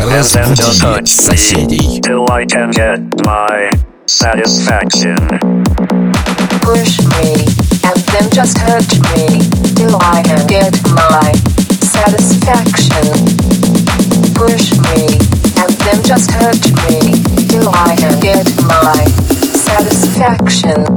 Разбуди соседей. till I can get my satisfaction. push me, and then just hurt me, till I can get my satisfaction. Push me, and then just hurt me, till I can get my satisfaction.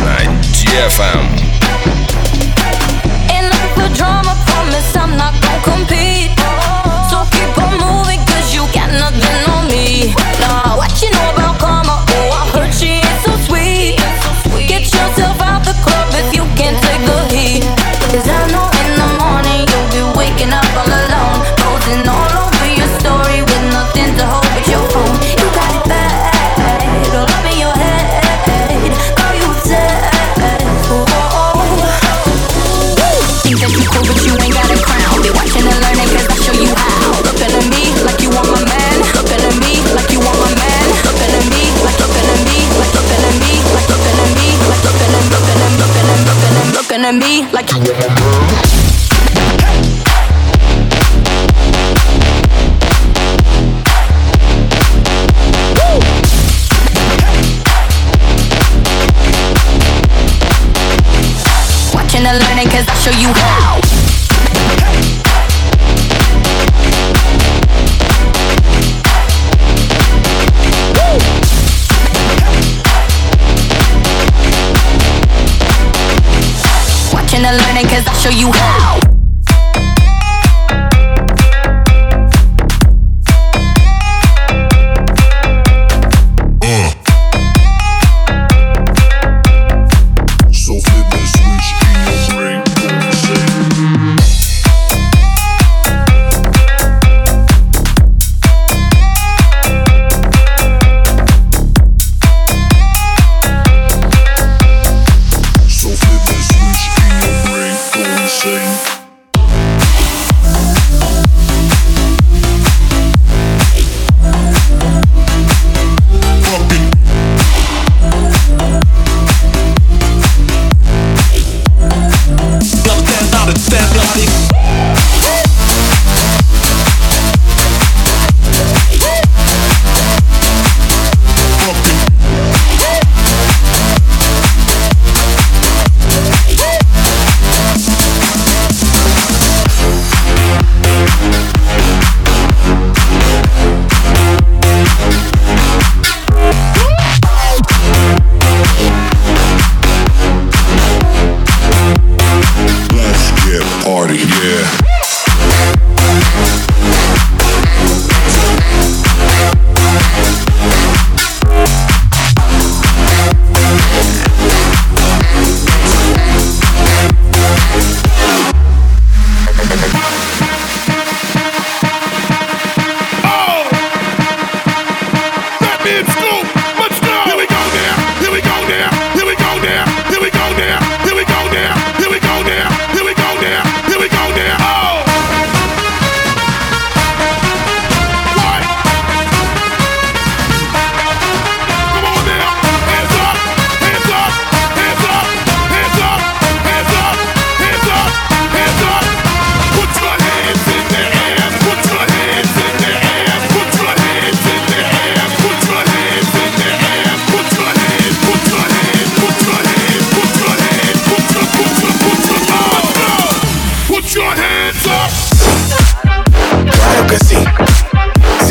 на Дефом. Эм». Cause I show you how. Watching and learning, cause I show you how.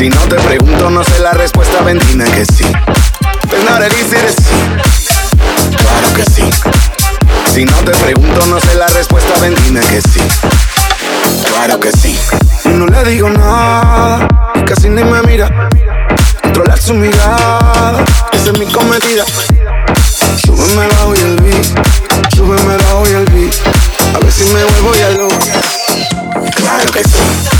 Si no te pregunto, no sé la respuesta, ven dime que sí. Pues not it easy to see. Claro que sí. Si no te pregunto, no sé la respuesta, ven dime que sí. Claro que sí. No le digo nada, casi ni me mira. Controlar su mirada, esa es mi cometida. Súbeme bajo y el beat, súbeme bajo y el beat. A ver si me vuelvo ya loco. Claro que sí.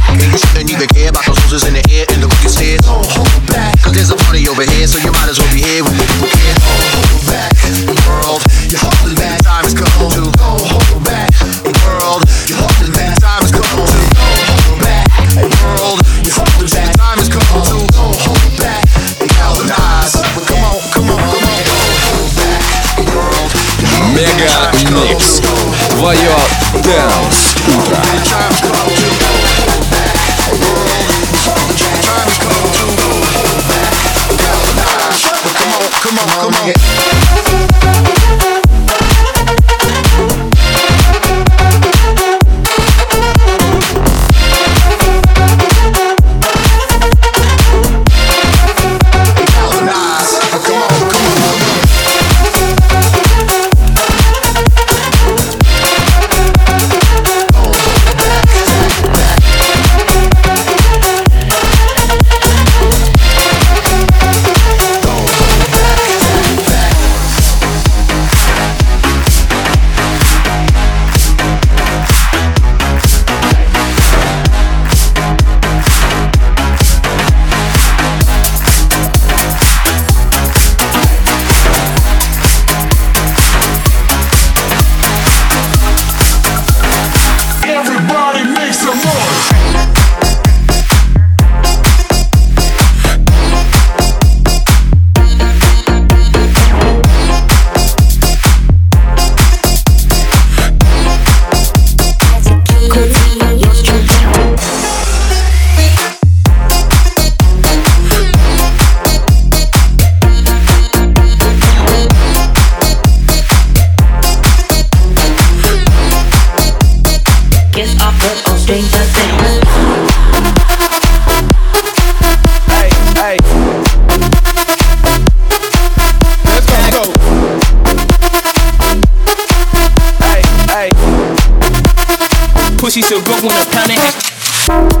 You shouldn't even those in the air and the wicked heads. Hold back. Cause there's a party over here, so you might as well be here care. Hold back. World, you're holding back. Time has come to hold pussy so good when I'm pounding.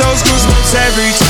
those goosebumps every time.